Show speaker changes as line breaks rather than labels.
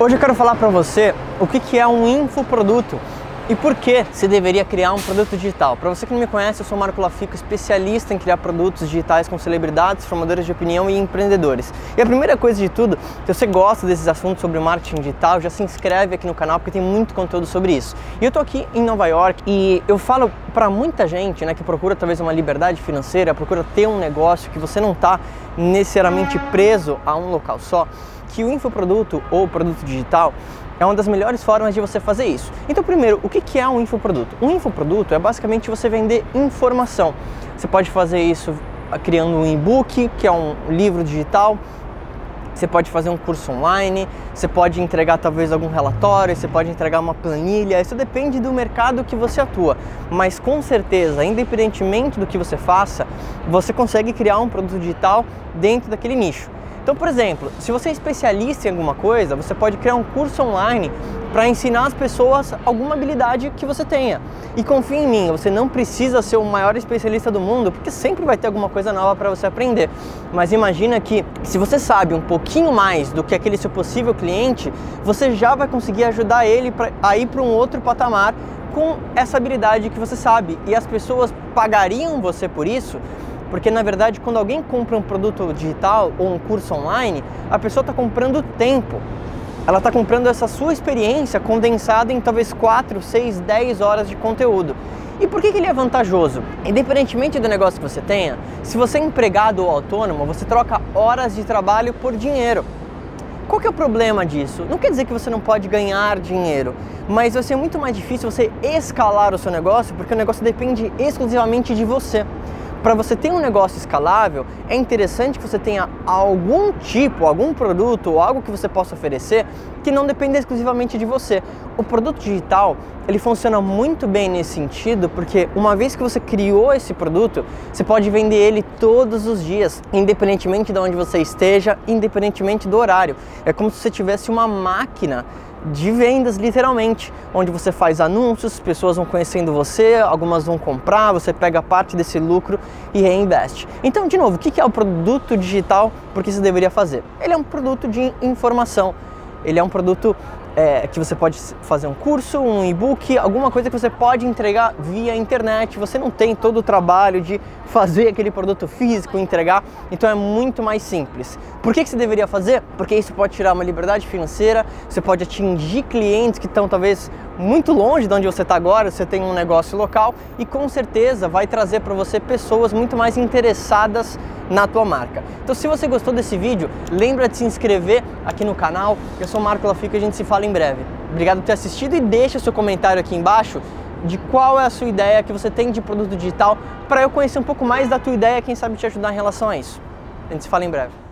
Hoje eu quero falar para você o que, é um infoproduto e por que se deveria criar um produto digital. Para você que não me conhece, eu sou Marco Lafico, especialista em criar produtos digitais com celebridades, formadores de opinião e empreendedores. E a primeira coisa de tudo, se você gosta desses assuntos sobre marketing digital, já se inscreve aqui no canal porque tem muito conteúdo sobre isso. E eu tô aqui em Nova York e eu falo para muita gente, né, que procura talvez uma liberdade financeira, procura ter um negócio que você não está necessariamente preso a um local só que o infoproduto ou produto digital é uma das melhores formas de você fazer isso. Então, primeiro, o que é um infoproduto? Um infoproduto é basicamente você vender informação. Você pode fazer isso criando um e-book, que é um livro digital. Você pode fazer um curso online, você pode entregar talvez algum relatório, você pode entregar uma planilha, isso depende do mercado que você atua. Mas com certeza, independentemente do que você faça, você consegue criar um produto digital dentro daquele nicho. Então, por exemplo, se você é especialista em alguma coisa, você pode criar um curso online para ensinar as pessoas alguma habilidade que você tenha. E confie em mim, você não precisa ser o maior especialista do mundo, porque sempre vai ter alguma coisa nova para você aprender. Mas imagina que se você sabe um pouquinho mais do que aquele seu possível cliente, você já vai conseguir ajudar ele pra, a ir para um outro patamar com essa habilidade que você sabe. E as pessoas pagariam você por isso porque na verdade, quando alguém compra um produto digital ou um curso online, a pessoa está comprando tempo. Ela está comprando essa sua experiência condensada em talvez 4, 6, 10 horas de conteúdo. E por que, que ele é vantajoso? Independentemente do negócio que você tenha, se você é empregado ou autônomo, você troca horas de trabalho por dinheiro. Qual que é o problema disso? Não quer dizer que você não pode ganhar dinheiro, mas vai ser muito mais difícil você escalar o seu negócio porque o negócio depende exclusivamente de você para você ter um negócio escalável, é interessante que você tenha algum tipo, algum produto ou algo que você possa oferecer que não dependa exclusivamente de você. O produto digital, ele funciona muito bem nesse sentido, porque uma vez que você criou esse produto, você pode vender ele todos os dias, independentemente de onde você esteja, independentemente do horário. É como se você tivesse uma máquina de vendas, literalmente, onde você faz anúncios, pessoas vão conhecendo você, algumas vão comprar, você pega parte desse lucro e reinveste. Então, de novo, o que é o produto digital? Por que você deveria fazer? Ele é um produto de informação, ele é um produto é, que você pode fazer um curso, um e-book, alguma coisa que você pode entregar via internet. Você não tem todo o trabalho de fazer aquele produto físico, entregar, então é muito mais simples. Por que, que você deveria fazer? Porque isso pode tirar uma liberdade financeira, você pode atingir clientes que estão talvez muito longe de onde você está agora, você tem um negócio local e com certeza vai trazer para você pessoas muito mais interessadas na tua marca. Então se você gostou desse vídeo, lembra de se inscrever aqui no canal. Eu sou Marco Lafico e a gente se fala em breve. Obrigado por ter assistido e deixa seu comentário aqui embaixo de qual é a sua ideia que você tem de produto digital para eu conhecer um pouco mais da tua ideia, quem sabe te ajudar em relação a isso. A gente se fala em breve.